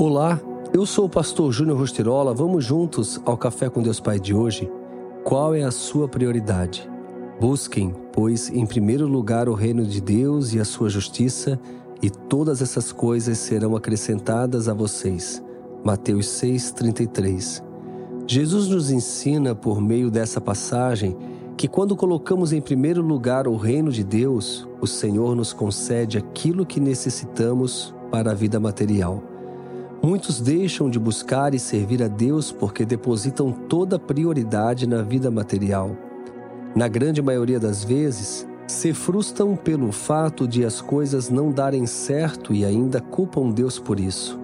Olá, eu sou o pastor Júnior Rostirola. Vamos juntos ao Café com Deus Pai de hoje? Qual é a sua prioridade? Busquem, pois, em primeiro lugar o reino de Deus e a sua justiça, e todas essas coisas serão acrescentadas a vocês. Mateus 6:33. Jesus nos ensina por meio dessa passagem que quando colocamos em primeiro lugar o reino de Deus, o Senhor nos concede aquilo que necessitamos para a vida material. Muitos deixam de buscar e servir a Deus porque depositam toda prioridade na vida material. Na grande maioria das vezes, se frustram pelo fato de as coisas não darem certo e ainda culpam Deus por isso.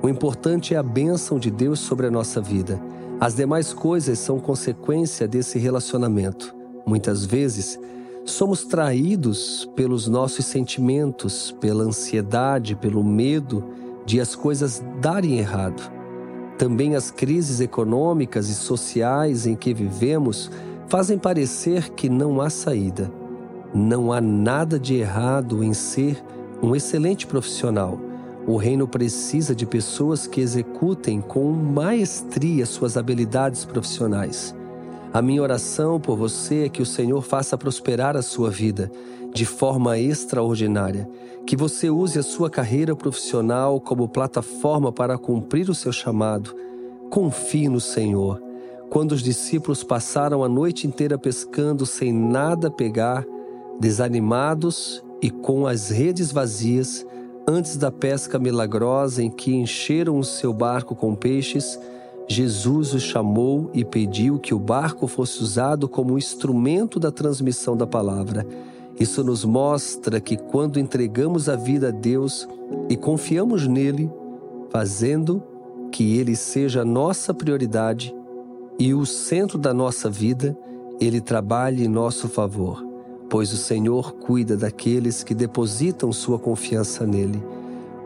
O importante é a bênção de Deus sobre a nossa vida. As demais coisas são consequência desse relacionamento. Muitas vezes, somos traídos pelos nossos sentimentos, pela ansiedade, pelo medo de as coisas darem errado. Também as crises econômicas e sociais em que vivemos fazem parecer que não há saída. Não há nada de errado em ser um excelente profissional. O reino precisa de pessoas que executem com maestria suas habilidades profissionais. A minha oração por você é que o Senhor faça prosperar a sua vida de forma extraordinária, que você use a sua carreira profissional como plataforma para cumprir o seu chamado. Confie no Senhor. Quando os discípulos passaram a noite inteira pescando sem nada pegar, desanimados e com as redes vazias, antes da pesca milagrosa em que encheram o seu barco com peixes, Jesus os chamou e pediu que o barco fosse usado como instrumento da transmissão da palavra. Isso nos mostra que quando entregamos a vida a Deus e confiamos nele, fazendo que ele seja a nossa prioridade e o centro da nossa vida, ele trabalha em nosso favor, pois o Senhor cuida daqueles que depositam sua confiança nele.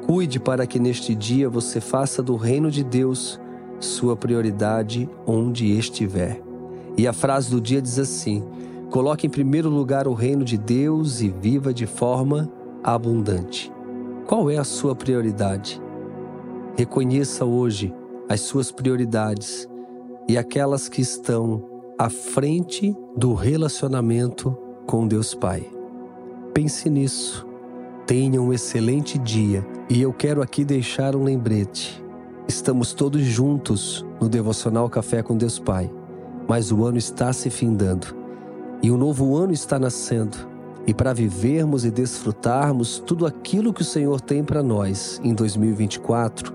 Cuide para que neste dia você faça do reino de Deus sua prioridade onde estiver. E a frase do dia diz assim: coloque em primeiro lugar o reino de Deus e viva de forma abundante. Qual é a sua prioridade? Reconheça hoje as suas prioridades e aquelas que estão à frente do relacionamento com Deus Pai. Pense nisso. Tenha um excelente dia e eu quero aqui deixar um lembrete. Estamos todos juntos no devocional Café com Deus Pai, mas o ano está se findando e um novo ano está nascendo. E para vivermos e desfrutarmos tudo aquilo que o Senhor tem para nós em 2024,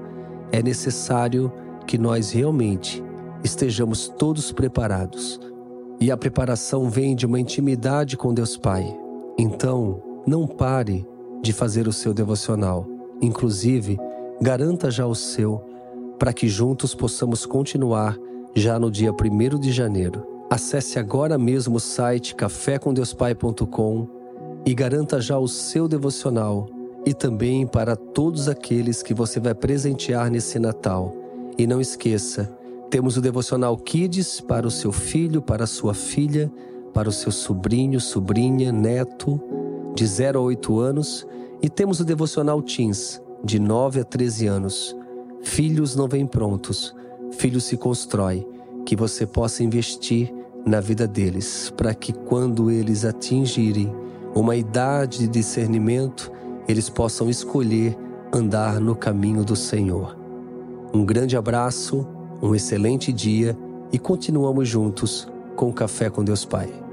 é necessário que nós realmente estejamos todos preparados. E a preparação vem de uma intimidade com Deus Pai. Então, não pare de fazer o seu devocional. Inclusive, garanta já o seu para que juntos possamos continuar já no dia 1 de janeiro. Acesse agora mesmo o site cafécomdeuspai.com e garanta já o seu devocional e também para todos aqueles que você vai presentear nesse Natal. E não esqueça, temos o devocional Kids para o seu filho, para a sua filha, para o seu sobrinho, sobrinha, neto de 0 a 8 anos e temos o devocional Teens de 9 a 13 anos. Filhos não vêm prontos, filhos se constrói, que você possa investir na vida deles, para que quando eles atingirem uma idade de discernimento, eles possam escolher andar no caminho do Senhor. Um grande abraço, um excelente dia e continuamos juntos com o Café com Deus Pai.